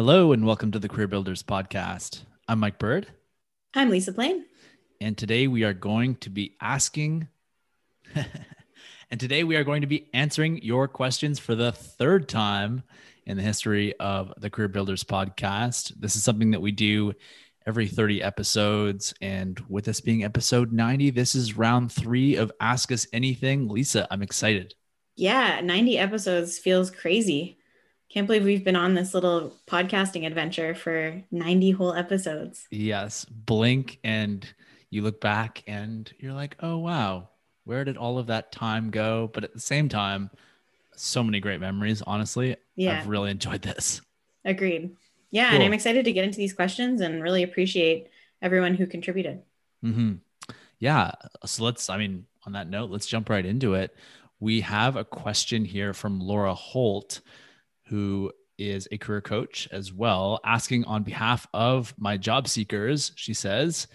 Hello, and welcome to the Career Builders Podcast. I'm Mike Bird. I'm Lisa Plain. And today we are going to be asking, and today we are going to be answering your questions for the third time in the history of the Career Builders Podcast. This is something that we do every 30 episodes. And with this being episode 90, this is round three of Ask Us Anything. Lisa, I'm excited. Yeah, 90 episodes feels crazy. Can't believe we've been on this little podcasting adventure for 90 whole episodes. Yes. Blink and you look back and you're like, oh, wow, where did all of that time go? But at the same time, so many great memories. Honestly, yeah. I've really enjoyed this. Agreed. Yeah. Cool. And I'm excited to get into these questions and really appreciate everyone who contributed. Mm-hmm. Yeah. So let's, I mean, on that note, let's jump right into it. We have a question here from Laura Holt who is a career coach as well, asking on behalf of my job seekers. She says,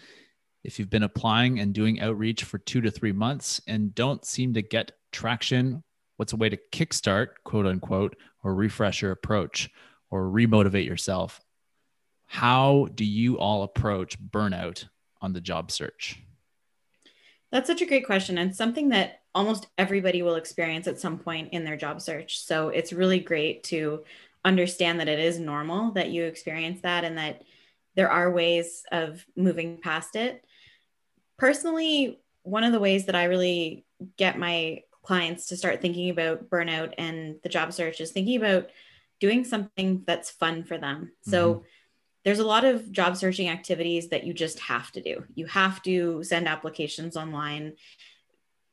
if you've been applying and doing outreach for two to three months and don't seem to get traction, what's a way to kickstart, quote unquote, or refresh your approach or remotivate yourself? How do you all approach burnout on the job search? That's such a great question and something that almost everybody will experience at some point in their job search. So it's really great to understand that it is normal that you experience that and that there are ways of moving past it. Personally, one of the ways that I really get my clients to start thinking about burnout and the job search is thinking about doing something that's fun for them. So mm-hmm. there's a lot of job searching activities that you just have to do. You have to send applications online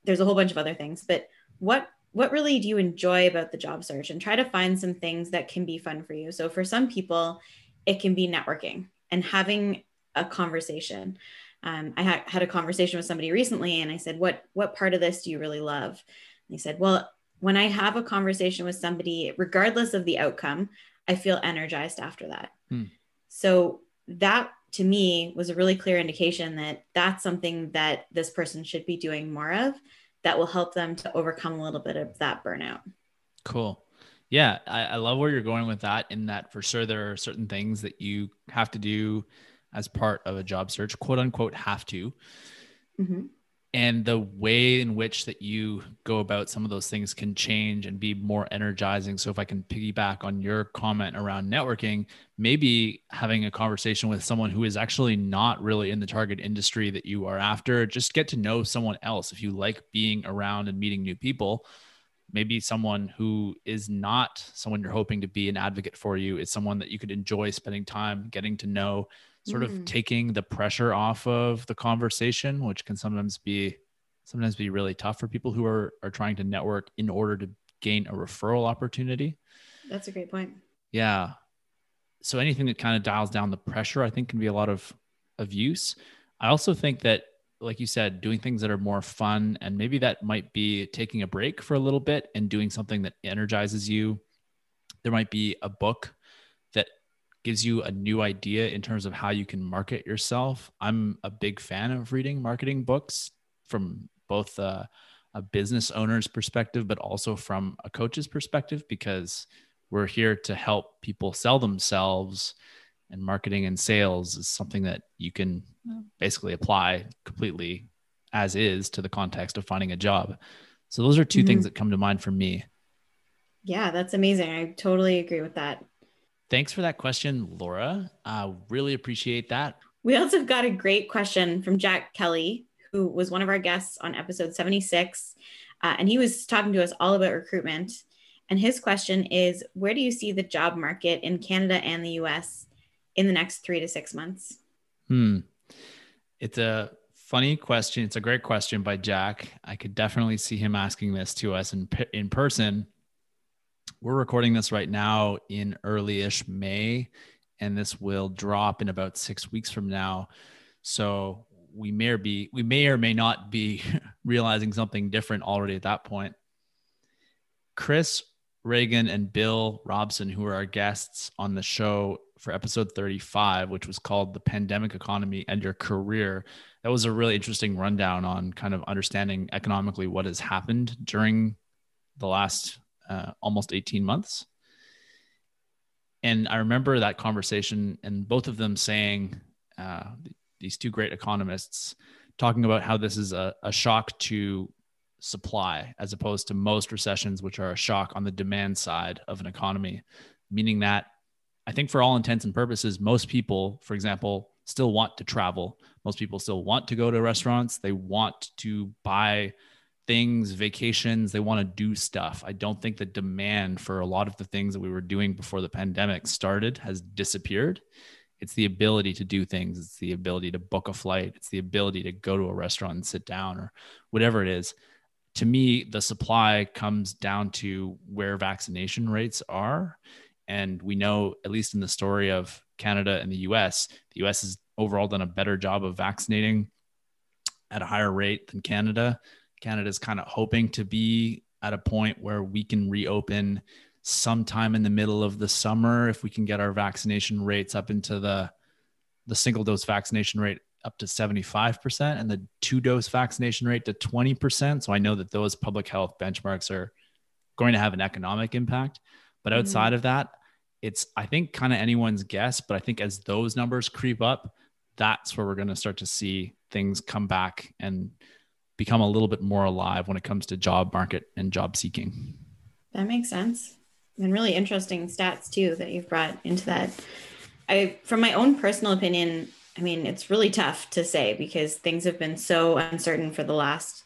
there's a whole bunch of other things, but what what really do you enjoy about the job search and try to find some things that can be fun for you. So for some people, it can be networking and having a conversation. Um, I ha- had a conversation with somebody recently, and I said, "What what part of this do you really love?" And they said, "Well, when I have a conversation with somebody, regardless of the outcome, I feel energized after that." Hmm. So that to me was a really clear indication that that's something that this person should be doing more of that will help them to overcome a little bit of that burnout. Cool. Yeah, I, I, love where you're going with that. In that, for sure, there are certain things that you have to do as part of a job search, quote unquote, have to. Mm-hmm and the way in which that you go about some of those things can change and be more energizing. So if i can piggyback on your comment around networking maybe having a conversation with someone who is actually not really in the target industry that you are after just get to know someone else. If you like being around and meeting new people maybe someone who is not someone you're hoping to be an advocate for you is someone that you could enjoy spending time getting to know sort mm. of taking the pressure off of the conversation, which can sometimes be sometimes be really tough for people who are are trying to network in order to gain a referral opportunity. That's a great point. Yeah. So anything that kind of dials down the pressure, I think can be a lot of of use. I also think that like you said, doing things that are more fun and maybe that might be taking a break for a little bit and doing something that energizes you. There might be a book gives you a new idea in terms of how you can market yourself. I'm a big fan of reading marketing books from both a, a business owner's perspective, but also from a coach's perspective, because we're here to help people sell themselves. And marketing and sales is something that you can basically apply completely as is to the context of finding a job. So those are 2 mm-hmm. things that come to mind for me. Yeah, that's amazing. I totally agree with that. Thanks for that question, Laura. Uh, really appreciate that. We also got a great question from Jack Kelly, who was one of our guests on episode 76. Uh, and he was talking to us all about recruitment. And his question is Where do you see the job market in Canada and the US in the next three to six months? Hmm. It's a funny question. It's a great question by Jack. I could definitely see him asking this to us in, in person we're recording this right now in early-ish May, and this will drop in about six weeks from now. So we may or be we may or may not be realizing something different already at that point. Chris Ragan and Bill Robson, who are our guests on the show for episode 35, which was called The Pandemic Economy and Your Career. That was a really interesting rundown on kind of understanding economically what has happened during the last uh, almost 18 months. and I remember that conversation and both of them saying, uh, these two great economists talking about how this is a, a shock to supply as opposed to most recessions, which are a shock on the demand side of an economy, meaning that I think for all intents and purposes, most people, for example, still want to travel. Most people still want to go to restaurants. They want to buy things, vacations. They want to do stuff. I don't think the demand for a lot of the things that we were doing before the pandemic started has disappeared. It's the ability to do things. It's the ability to book a flight. It's the ability to go to a restaurant and sit down or whatever it is. To me, the supply comes down to where vaccination rates are. And we know, at least in the story of Canada and the US, the US has overall done a better job of vaccinating at a higher rate than Canada. Canada's kind of hoping to be at a point where we can reopen sometime in the middle of the summer if we can get our vaccination rates up into the the single dose vaccination rate up to 75% and the two dose vaccination rate to 20%. So I know that those public health benchmarks are going to have an economic impact. But outside mm-hmm. of that, it's, I think, kind of anyone's guess. But I think as those numbers creep up, that's where we're going to start to see things come back and become a little bit more alive when it comes to job market and job seeking. That makes sense. And really interesting stats too that you've brought into that. I from my own personal opinion, I mean, it's really tough to say because things have been so uncertain for the last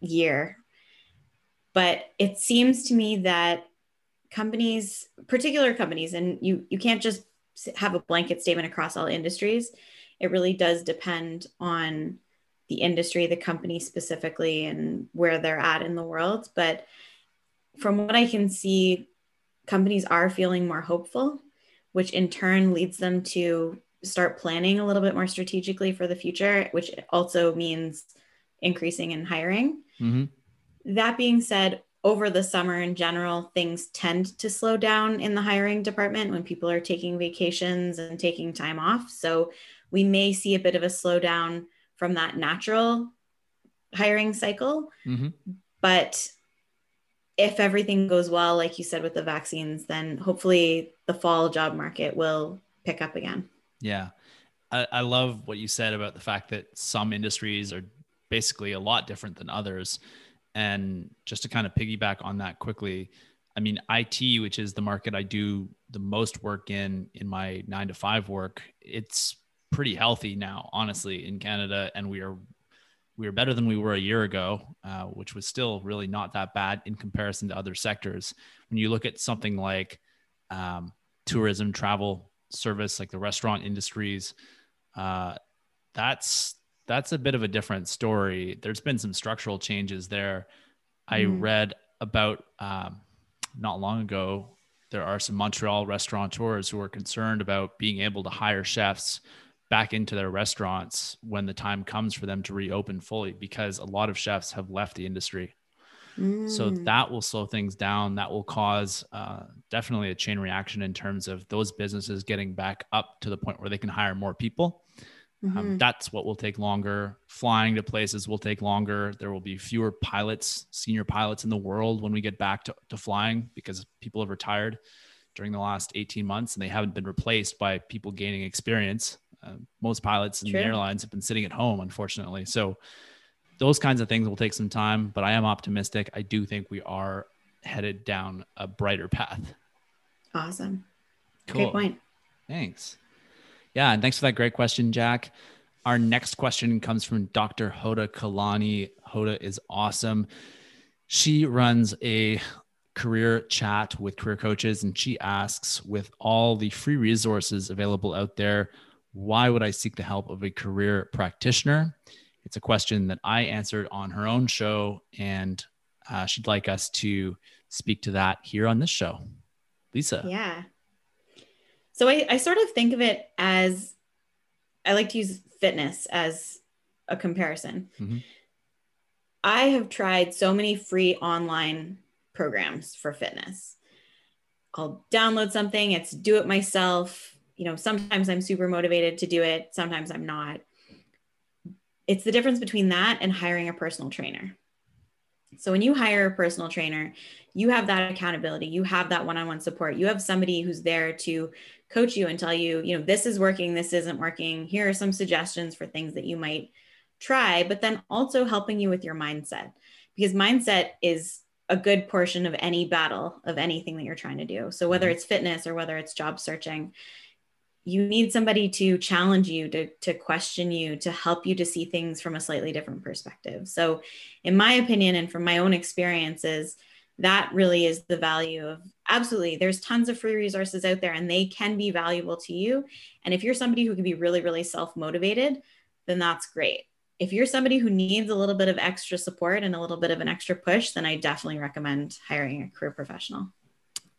year. But it seems to me that companies, particular companies, and you you can't just have a blanket statement across all industries. It really does depend on the industry, the company specifically, and where they're at in the world. But from what I can see, companies are feeling more hopeful, which in turn leads them to start planning a little bit more strategically for the future, which also means increasing in hiring. Mm-hmm. That being said, over the summer in general, things tend to slow down in the hiring department when people are taking vacations and taking time off. So we may see a bit of a slowdown from that natural hiring cycle. Mm-hmm. But if everything goes well, like you said with the vaccines, then hopefully the fall job market will pick up again. Yeah. I, I love what you said about the fact that some industries are basically a lot different than others. And just to kind of piggyback on that quickly, I mean, IT, which is the market I do the most work in in my nine to five work, it's pretty healthy now, honestly, in Canada, and we are we are better than we were a year ago, uh, which was still really not that bad in comparison to other sectors. When you look at something like um, tourism, travel, service, like the restaurant industries, uh, that's that's a bit of a different story. There's been some structural changes there. I mm. read about um, not long ago. There are some Montreal restaurateurs who are concerned about being able to hire chefs back into their restaurants when the time comes for them to reopen fully because a lot of chefs have left the industry. Mm. So that will slow things down. That will cause uh, definitely a chain reaction in terms of those businesses getting back up to the point where they can hire more people. Um, mm-hmm. Um, that's what will take longer. Flying to places will take longer. There will be fewer pilots, senior pilots in the world when we get back to, to flying because people have retired during the last 18 months and they haven't been replaced by people gaining experience. Uh, most pilots and airlines have been sitting at home, unfortunately. So those kinds of things will take some time, but I am optimistic. I do think we are headed down a brighter path. Awesome. Cool. Great point. Thanks. Yeah, and thanks for that great question, Jack. Our next question comes from Dr. Hoda Kalani. Hoda is awesome. She runs a career chat with career coaches and she asks with all the free resources available out there why would I seek the help of a career practitioner? It's a question that I answered on her own show, and uh, she'd like us to speak to that here on this show. Lisa. Yeah. So I, I sort of think of it as I like to use fitness as a comparison. Mm-hmm. I have tried so many free online programs for fitness. I'll download something, it's do it myself you know, sometimes I'm super motivated to do it, sometimes I'm not. It's the difference between that and hiring a personal trainer. So when you hire a personal trainer, you have that accountability, you have that one-on-one support. You have somebody who's there to coach you and tell you, you know, this is working, this isn't working. Here are some suggestions for things that you might try, but then also helping you with your mindset because mindset is a good portion of any battle of anything that you're trying to do. So whether mm-hmm. it's fitness or whether it's job searching, you need somebody to challenge you to, to question you to help you to see things from a slightly different perspective. So in my opinion and from my own experiences that really is the value of absolutely there's tons of free resources out there and they can be valuable to you. And if you're somebody who can be really really self motivated then that's great. If you're somebody who needs a little bit of extra support and a little bit of an extra push then i definitely recommend hiring a career professional.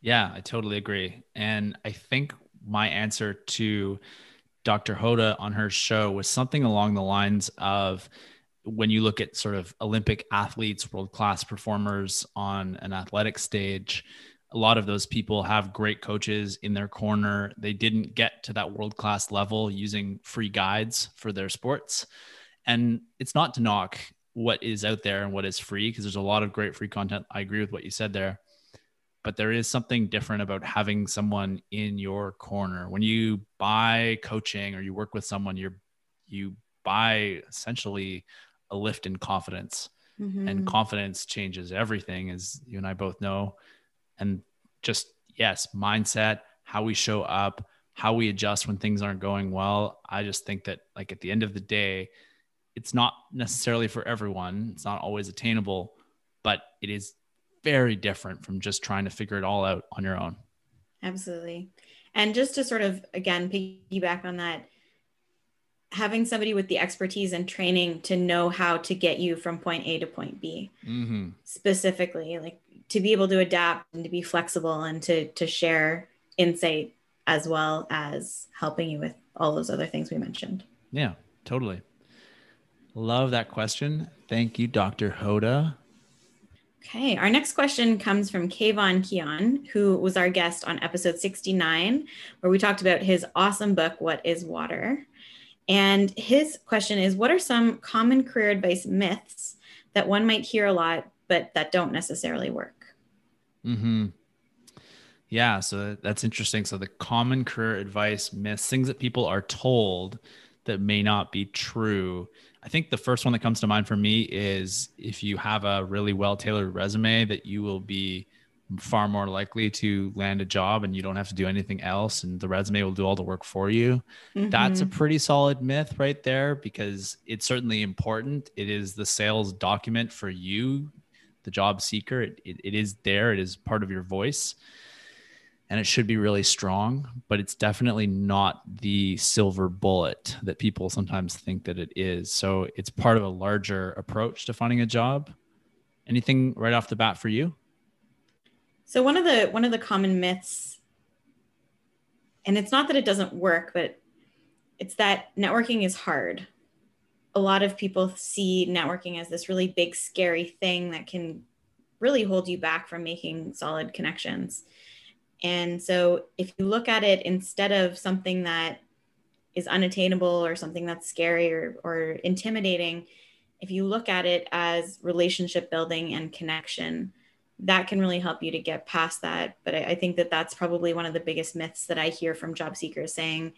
Yeah i totally agree. And i think my answer to Dr. Hoda on her show was something along the lines of when you look at sort of Olympic athletes, world class performers on an athletic stage, a lot of those people have great coaches in their corner. They didn't get to that world class level using free guides for their sports. And it's not to knock what is out there and what is free because there's a lot of great free content. I agree with what you said there but there is something different about having someone in your corner. When you buy coaching or you work with someone you're you buy essentially a lift in confidence. Mm-hmm. and confidence changes everything as you and i both know. And just yes mindset how we show up how we adjust when things aren't going well. I just think that like at the end of the day it's not necessarily for everyone. It's not always attainable but it is very different from just trying to figure it all out on your own. Absolutely. And just to sort of, again, piggyback on that, having somebody with the expertise and training to know how to get you from point A to point B mm-hmm. specifically, like to be able to adapt and to be flexible and to, to share insight as well as helping you with all those other things we mentioned. Yeah, totally. Love that question. Thank you, Dr. Hoda. Okay, our next question comes from Kayvan Kian, who was our guest on episode 69, where we talked about his awesome book, What is Water? And his question is What are some common career advice myths that one might hear a lot, but that don't necessarily work? Mm-hmm. Yeah, so that's interesting. So the common career advice myths, things that people are told that may not be true. I think the first one that comes to mind for me is if you have a really well tailored resume, that you will be far more likely to land a job and you don't have to do anything else and the resume will do all the work for you. Mm-hmm. That's a pretty solid myth right there because it's certainly important. It is the sales document for you, the job seeker. It, it, it is there, it is part of your voice and it should be really strong, but it's definitely not the silver bullet that people sometimes think that it is. So it's part of a larger approach to finding a job. Anything right off the bat for you? So one of the one of the common myths and it's not that it doesn't work, but it's that networking is hard. A lot of people see networking as this really big scary thing that can really hold you back from making solid connections. And so if you look at it instead of something that is unattainable or something that's scary or, or intimidating, if you look at it as relationship building and connection, that can really help you to get past that. But I, I think that that's probably one of the biggest myths that I hear from job seekers saying,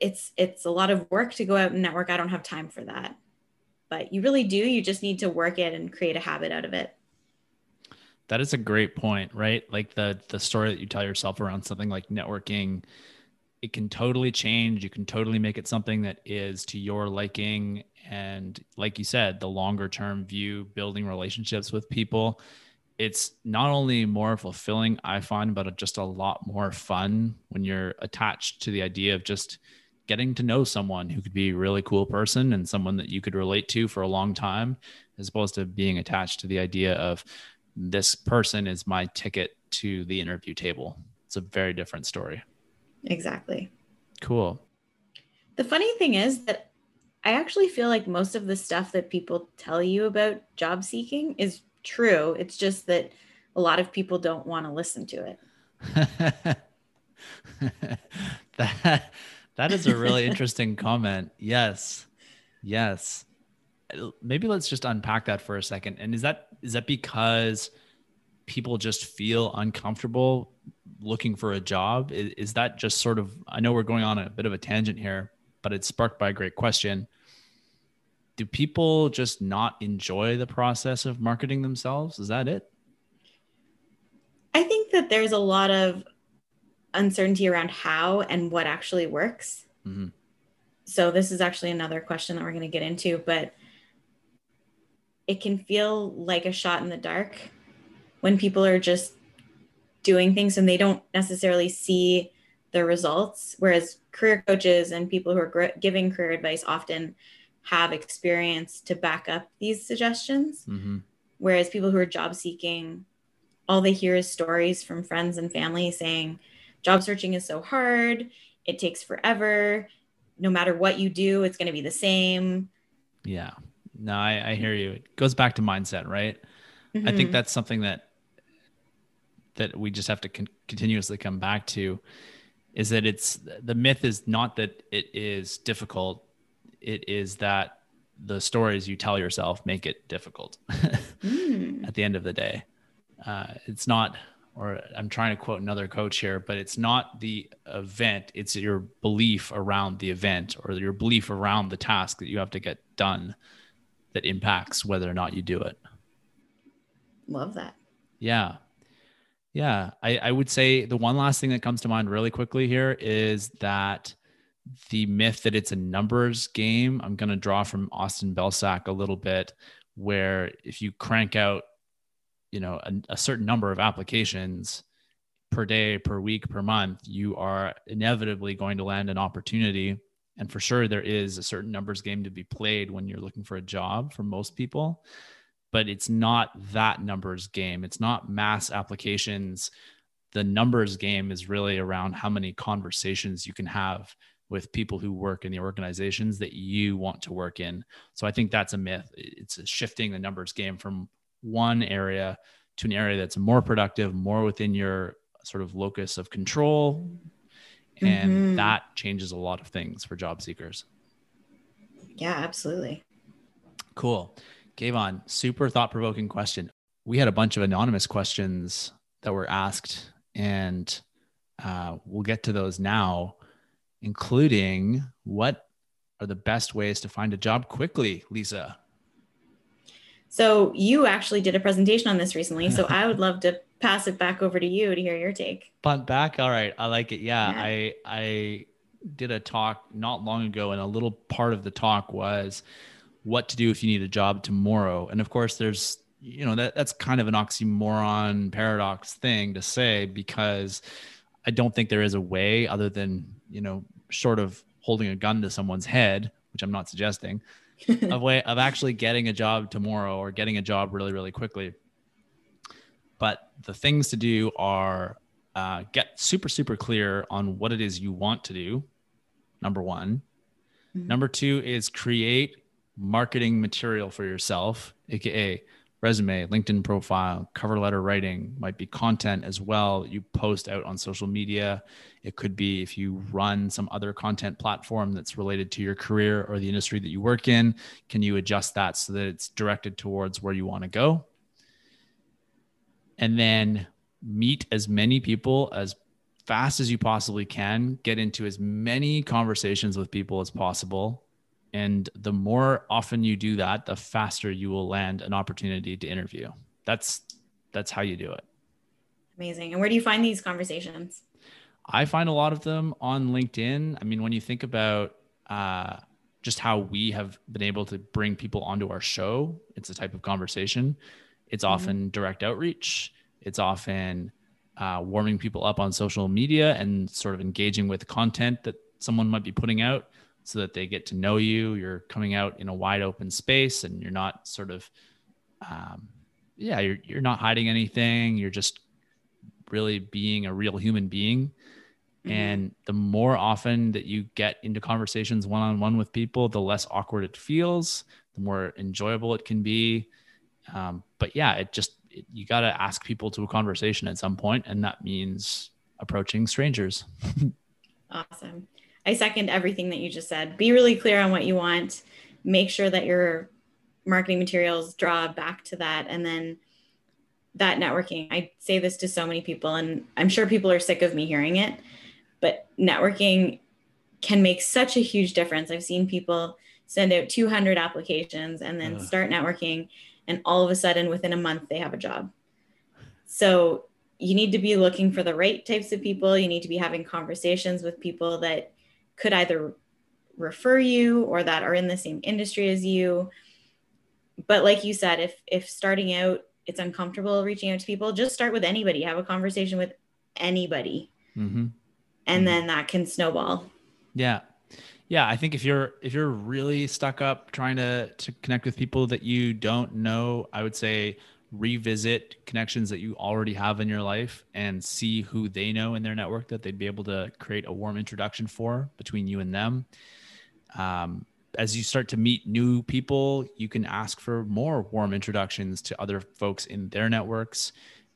it's it's a lot of work to go out and network. I don't have time for that. But you really do. You just need to work it and create a habit out of it. That is a great point, right? Like the the story that you tell yourself around something like networking, it can totally change. You can totally make it something that is to your liking and like you said, the longer term view, building relationships with people, it's not only more fulfilling I find, but just a lot more fun when you're attached to the idea of just getting to know someone who could be a really cool person and someone that you could relate to for a long time as opposed to being attached to the idea of this person is my ticket to the interview table. It's a very different story. Exactly. Cool. The funny thing is that I actually feel like most of the stuff that people tell you about job seeking is true. It's just that a lot of people don't want to listen to it. that that is a really interesting comment. Yes. Yes. Maybe let's just unpack that for a second. And is that is that because people just feel uncomfortable looking for a job? Is, is that just sort of I know we're going on a bit of a tangent here, but it's sparked by a great question. Do people just not enjoy the process of marketing themselves? Is that it? I think that there's a lot of uncertainty around how and what actually works. Mm-hmm. So, this is actually another question that we're going to get into, but it can feel like a shot in the dark when people are just doing things and they don't necessarily see the results. Whereas career coaches and people who are giving career advice often have experience to back up these suggestions. Mm-hmm. Whereas people who are job seeking, all they hear is stories from friends and family saying, job searching is so hard, it takes forever. No matter what you do, it's going to be the same. Yeah. No, I, I hear you. It goes back to mindset, right? Mm-hmm. I think mm-hmm. that's something that that we just have to con- continuously come back to is that it's the myth is not that it is difficult it is that the stories you tell yourself make it difficult mm. at the end of the day uh, it's not or i'm trying to quote another coach here but it's not the event it's your belief around the event or your belief around the task that you have to get done that impacts whether or not you do it love that yeah yeah I, I would say the one last thing that comes to mind really quickly here is that the myth that it's a numbers game. I'm going to draw from Austin Belcak a little bit, where if you crank out, you know, a, a, certain number of applications per day, per week, per month, you are inevitably going to land an opportunity. And for sure, there is a certain numbers game to be played when you're looking for a job for most people, but it's not that numbers game. It's not mass applications. The numbers game is really around how many conversations you can have with people who work in the organizations that you want to work in. So I think that's a myth. It's shifting the numbers game from one area to an area that's more productive, more within your sort of locus of control. And mm-hmm. that changes a lot of things for job seekers. Yeah, absolutely. Cool. Kayvan, super thought provoking question. We had a bunch of anonymous questions that were asked, and uh, we'll get to those now including what are the best ways to find a job quickly, Lisa? So you actually did a presentation on this recently. So I would love to pass it back over to you to hear your take. Punt back. All right. I like it. Yeah. yeah. I I did a talk not long ago, and a little part of the talk was what to do if you need a job tomorrow. And of course, there's you know that that's kind of an oxymoron paradox thing to say because I don't think there is a way other than you know short of holding a gun to someone's head, which I'm not suggesting, a way of actually getting a job tomorrow or getting a job really, really quickly. But the things to do are uh, get super, super clear on what it is you want to do. Number one. Mm-hmm. Number two is create marketing material for yourself, aka resume, LinkedIn profile, cover letter writing, might be content as well. You post out on social media. It could be if you run some other content platform that's related to your career or the industry that you work in, can you adjust that so that it's directed towards where you want to go? And then meet as many people as fast as you possibly can, get into as many conversations with people as possible and the more often you do that, the faster you will land an opportunity to interview. That's that's how you do it. Amazing. And where do you find these conversations? I find a lot of them on LinkedIn. I mean, when you think about uh, just how we have been able to bring people onto our show, it's a type of conversation. It's mm-hmm. often direct outreach. It's often uh, warming people up on social media and sort of engaging with content that someone might be putting out so that they get to know you. You're coming out in a wide open space and you're not sort of, um, yeah, you're, you're not hiding anything. You're just really being a real human being. Mm-hmm. And the more often that you get into conversations one on one with people, the less awkward it feels, the more enjoyable it can be. Um, but yeah, it just, it, you got to ask people to a conversation at some point, and that means approaching strangers. awesome. I second everything that you just said. Be really clear on what you want. Make sure that you're marketing materials draw back to that. And then that networking, I say this to so many people, and I'm sure people are sick of me hearing it, but networking can make such a huge difference. I've seen people send out 200 applications and then start networking, and all of a sudden, within a month, they have a job. So you need to be looking for the right types of people. You need to be having conversations with people that could either refer you or that are in the same industry as you. But like you said, if if starting out it's uncomfortable reaching out to people, just start with anybody. Have a conversation with anybody, mm-hmm. and mm-hmm. then that can snowball. Yeah, yeah. I think if you're if you're really stuck up trying to to connect with people that you don't know, I would say revisit connections that you already have in your life and see who they know in their network that they'd be able to create a warm introduction for between you and them. Um, as you start to meet new people, you can ask for more warm introductions to other folks in their networks.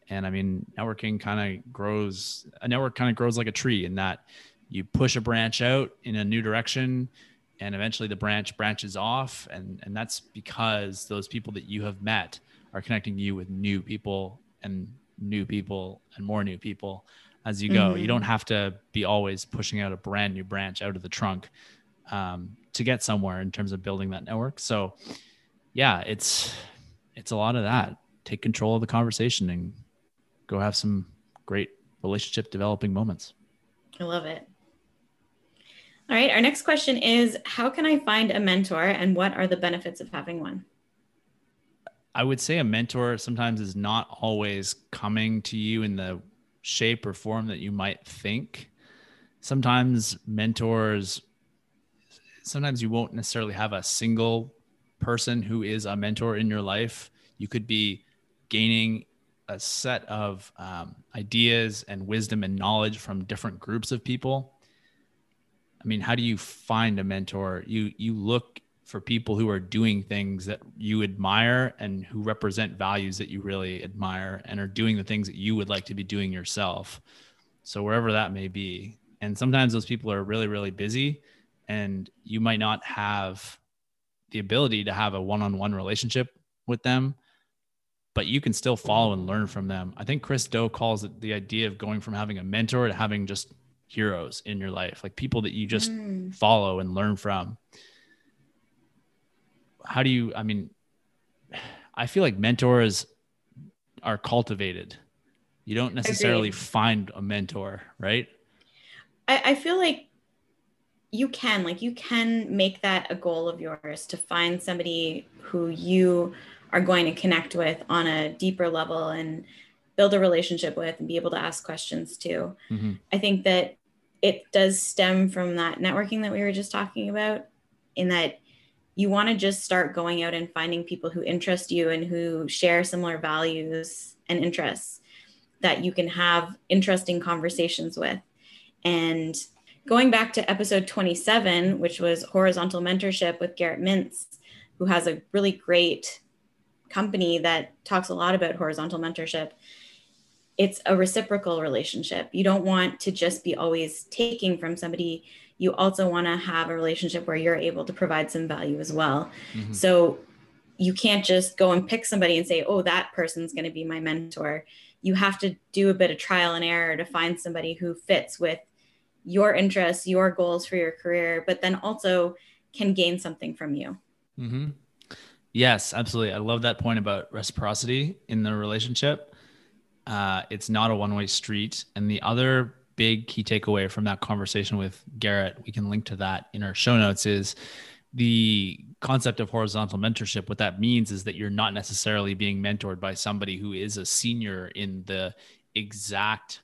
And I mean, networking kind of grows, a network kind of grows like a tree in that you push a branch out in a new direction and eventually the branch branches off. And, and that's because those people that you have met are connecting you with new people and new people and more new people as you go. Mm-hmm. You don't have to be always pushing out a brand new branch out of the trunk um, to get somewhere in terms of building that network. So yeah, it's it's a lot of that. Take control of the conversation and go have some great relationship developing moments. I love it. All right, our next question is how can I find a mentor and what are the benefits of having one? I would say a mentor sometimes is not always coming to you in the shape or form that you might think. Sometimes mentors sometimes you won't necessarily have a single person who is a mentor in your life. You could be gaining a set of um, ideas and wisdom and knowledge from different groups of people. I mean, how do you find a mentor? You you look for people who are doing things that you admire and who represent values that you really admire and are doing the things that you would like to be doing yourself. So wherever that may be. And sometimes those people are really really busy and you might not have the ability to have a one-on-one relationship with them but you can still follow and learn from them i think Chris Do calls it the idea of going from having a mentor to having just heroes in your life like people that you just mm. follow and learn from. How do you i mean i feel like mentors are cultivated. You don't necessarily find a mentor right? I, I feel like you can like you can make that a goal of yours to find somebody who you are going to connect with on a deeper level and build a relationship with and be able to ask questions to mm-hmm. i think that it does stem from that networking that we were just talking about in that you want to just start going out and finding people who interest you and who share similar values and interests that you can have interesting conversations with and going back to episode 27, which was horizontal mentorship with Garrett Mintz, who has a really great company that talks a lot about horizontal mentorship. It's a reciprocal relationship. You don't want to just be always taking from somebody. You also want to have a relationship where you're able to provide some value as well. Mm-hmm. So you can't just go and pick somebody and say, oh, that person's going to be my mentor. You have to do a bit of trial and error to find somebody who fits with your interests, your goals for your career, but then also can gain something from you. Mm-hmm. Yes, absolutely. I love that point about reciprocity in the relationship. Uh, it's not a one way street. And the other big key takeaway from that conversation with Garrett, we can link to that in our show notes, is the concept of horizontal mentorship. What that means is that you're not necessarily being mentored by somebody who is a senior in the exact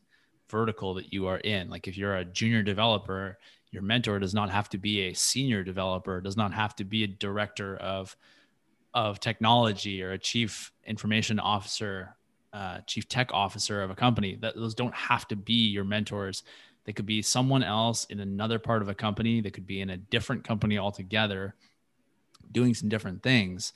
vertical that you are in. Like if you're a junior developer, your mentor does not have to be a senior developer, does not have to be a director of of technology or a chief information officer, uh, chief tech officer of a company. That those don't have to be your mentors. They could be someone else in another part of a company. They could be in a different company altogether, doing some different things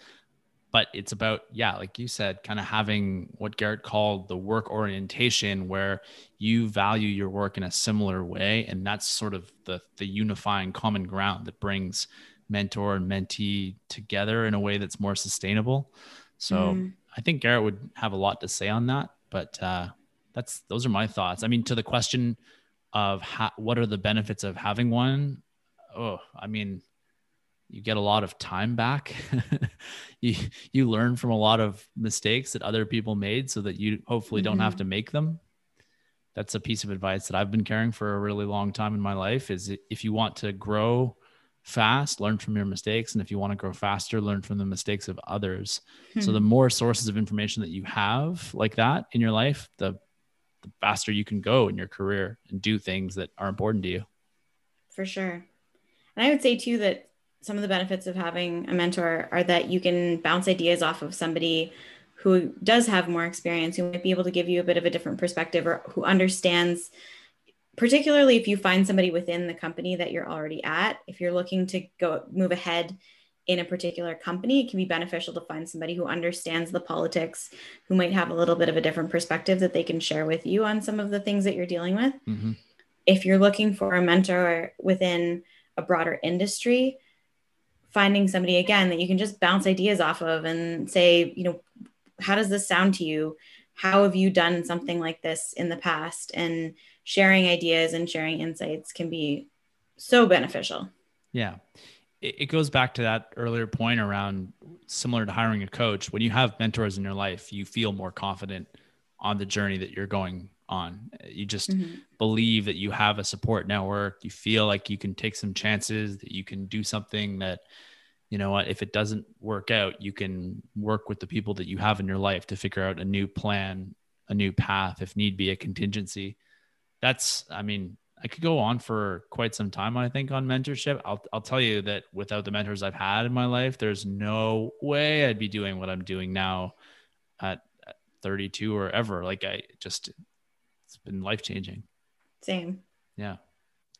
but it's about yeah like you said kind of having what garrett called the work orientation where you value your work in a similar way and that's sort of the the unifying common ground that brings mentor and mentee together in a way that's more sustainable. So mm. I think Garrett would have a lot to say on that. But uh, that's those are my thoughts. I mean, to the question of how, what are the benefits of having one? Oh, I mean, you get a lot of time back. you you learn from a lot of mistakes that other people made, so that you hopefully don't mm-hmm. have to make them. That's a piece of advice that I've been carrying for a really long time in my life. Is if you want to grow fast, learn from your mistakes, and if you want to grow faster, learn from the mistakes of others. Mm-hmm. So the hmm. more sources of information that you have like that in your life, the the faster you can go in your career and do things that are important to you. For sure. And I would say too that some of the benefits of having a mentor are that you can bounce ideas off of somebody who does have more experience, who might be able to give you a bit of a different perspective or who understands, particularly if you find somebody within the company that you're already at. If you're looking to go move ahead in a particular company, it can be beneficial to find somebody who understands the politics, who might have a little bit of a different perspective that they can share with you on some of the things that you're dealing with. Mm-hmm. If you're looking for a mentor within a broader industry, finding somebody again that you can just bounce ideas off of and say, you know, how does this sound to you? How have you done something like this in the past? And sharing ideas and sharing insights can be so beneficial. Yeah it goes back to that earlier point around similar to hiring a coach. When you have mentors in your life, you feel more confident on the journey that you're going on. You just mm-hmm. believe that you have a support network. You feel like you can take some chances, that you can do something that, you know what, if it doesn't work out, you can work with the people that you have in your life to figure out a new plan, a new path, if need be, a contingency. That's, I mean, I could go on for quite some time, I think, on mentorship. I'll, I'll tell you that without the mentors I've had in my life, there's no way I'd be doing what I'm doing now at, 32 or ever. Like, I just, it's been life changing. Same. Yeah.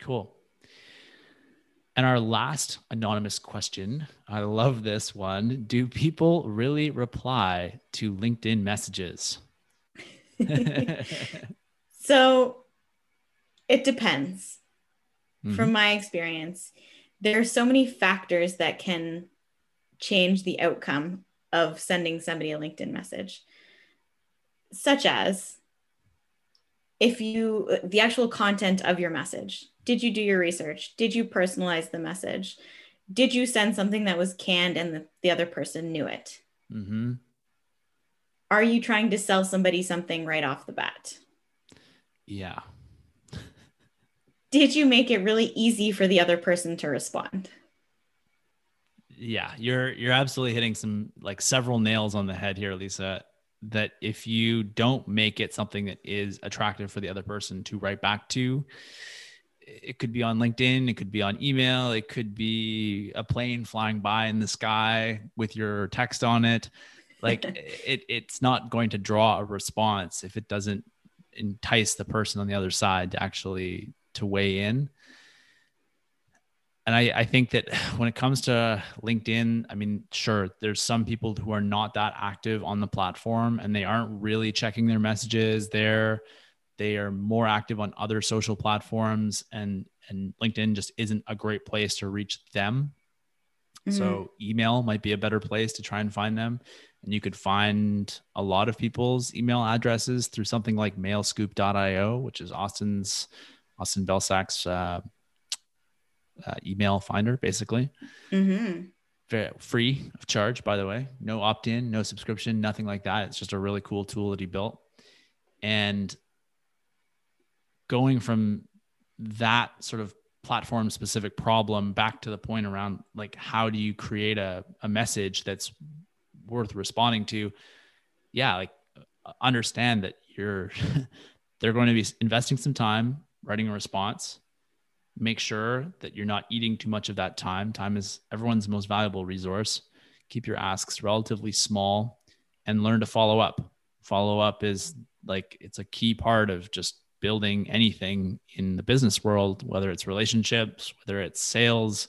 Cool. And our last anonymous question I love this one. Do people really reply to LinkedIn messages? so, it depends. Mm-hmm. From my experience, there are so many factors that can change the outcome of sending somebody a LinkedIn message, such as if you, the actual content of your message. Did you do your research? Did you personalize the message? Did you send something that was canned and the, the other person knew it? Mm-hmm. Are you trying to sell somebody something right off the bat? Yeah did you make it really easy for the other person to respond? Yeah, you're you're absolutely hitting some like several nails on the head here, Lisa. That if you don't make it something that is attractive for the other person to write back to, it could be on LinkedIn, it could be on email, it could be a plane flying by in the sky with your text on it. Like it, it's not going to draw a response if it doesn't entice the person on the other side to actually to weigh in. And I, I think that when it comes to LinkedIn, I mean, sure, there's some people who are not that active on the platform and they aren't really checking their messages. They're they are more active on other social platforms and and LinkedIn just isn't a great place to reach them. Mm-hmm. So email might be a better place to try and find them. And you could find a lot of people's email addresses through something like mailscoop.io, which is Austin's Austin Belcak's uh, uh, email finder, basically. Mm-hmm. Very free of charge, by the way. No opt in, no subscription, nothing like that. It's just a really cool tool that he built. And going from that sort of platform specific problem back to the point around like how do you create a, a message that's worth responding to yeah like understand that you're they're going to be investing some time writing a response make sure that you're not eating too much of that time. Time is everyone's most valuable resource. Keep your asks relatively small and learn to follow up. Follow up is like it's a key part of just building anything in the business world whether it's relationships whether it's sales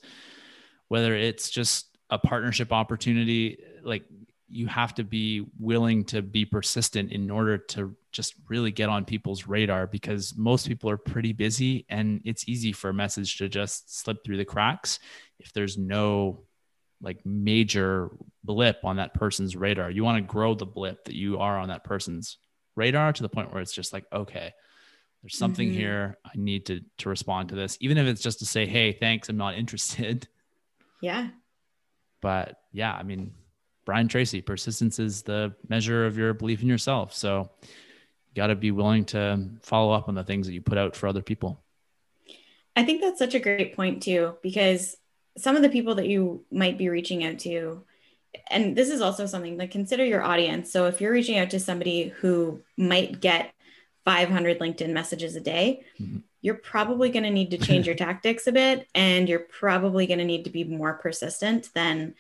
whether it's just a partnership opportunity. Like you have to be willing to be persistent in order to just really get on people's radar because most people are pretty busy and it's easy for a message to just slip through the cracks if there's no like major blip on that person's radar. You want to grow the blip that you are on that person's radar to the point where it's just like, okay, there's something mm-hmm. here. I need to to respond to this, even if it's just to say, hey, thanks, I'm not interested. Yeah. But yeah, I mean, Brian Tracy, persistence is the measure of your belief in yourself. So you got to be willing to follow up on the things that you put out for other people. I think that's such a great point too, because some of the people that you might be reaching out to, and this is also something like consider your audience. So if you're reaching out to somebody who might get 500 LinkedIn messages a day, mm-hmm. you're probably going to need to change your tactics a bit, and you're probably going to need to be more persistent than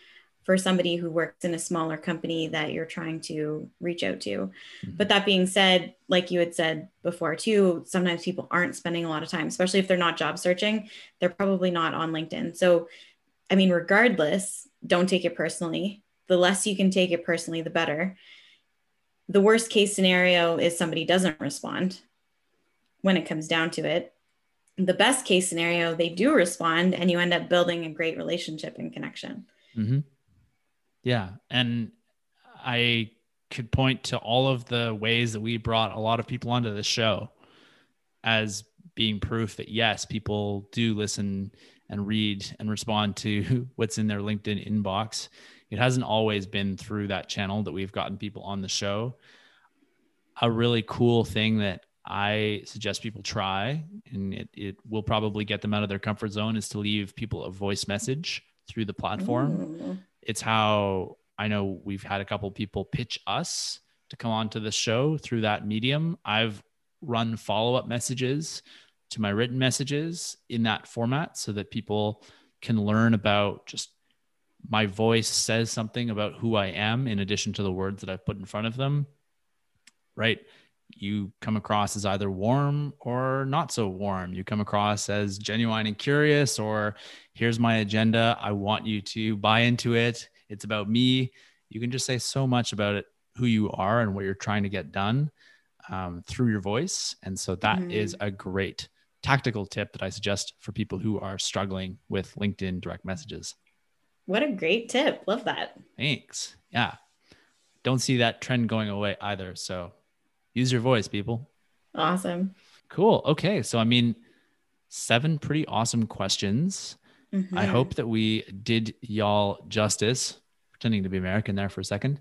for somebody who works in a smaller company that you're trying to reach out to. Mm-hmm. But that being said, like you had said before too, sometimes people aren't spending a lot of time, especially if they're not job searching, they're probably not on LinkedIn. So, I mean, regardless, don't take it personally. The less you can take it personally, the better. The worst case scenario is somebody doesn't respond when it comes down to it. The best case scenario, they do respond and you end up building a great relationship and connection. Mm-hmm. Yeah. And I could point to all of the ways that we brought a lot of people onto the show as being proof that yes, people do listen and read and respond to what's in their LinkedIn inbox. It hasn't always been through that channel that we've gotten people on the show. A really cool thing that I suggest people try, and it, it will probably get them out of their comfort zone, is to leave people a voice message through the platform it's how I know we've had a couple people pitch us to come on to the show through that medium. I've run follow up messages to my written messages in that format so that people can learn about just my voice says something about who I am in addition to the words that I've put in front of them. Right. You come across as either warm or not so warm. You come across as genuine and curious, or here's my agenda. I want you to buy into it. It's about me. You can just say so much about it, who you are and what you're trying to get done um, through your voice. And so that mm-hmm. is a great tactical tip that I suggest for people who are struggling with LinkedIn direct messages. What a great tip. Love that. Thanks. Yeah. Don't see that trend going away either. So use your voice, people. Awesome. Cool. Okay. So, I mean, seven pretty awesome questions. Mm-hmm. I hope that we did y'all justice, pretending to be American there for a second.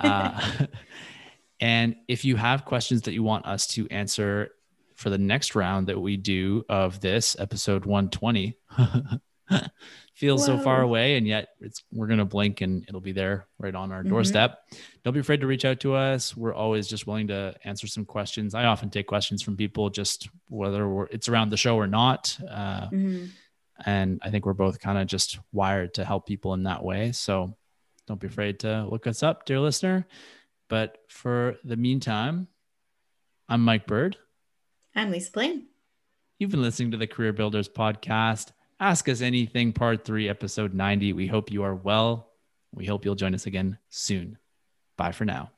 Uh, and if you have questions that you want us to answer for the next round that we do of this episode 120, feels Whoa. so far away and yet it's we're gonna blink and it'll be there right on our mm-hmm. doorstep. Don't be afraid to reach out to us. We're always just willing to answer some questions. I often take questions from people just whether it's around the show or not uh, mm-hmm. and i think we're both kind of just wired to help people in that way. So don't be afraid to look us up dear listener. But for the meantime i'm mike bird. I'm lisa blaine. You've been listening to the career builders podcast Ask Us Anything, Part 3, Episode 90. We hope you are well. We hope you'll join us again soon. Bye for now.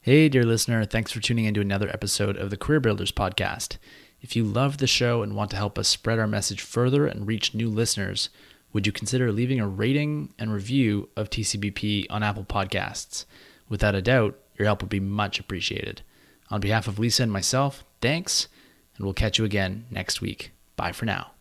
Hey, dear listener, thanks for tuning in to another episode of the Career Builders Podcast. If you love the show and want to help us spread our message further and reach new listeners, would you consider leaving a rating and review of TCBP on Apple Podcasts? Without a doubt, your help would be much appreciated. On behalf of Lisa and myself, thanks, and we'll catch you again next week. Bye for now.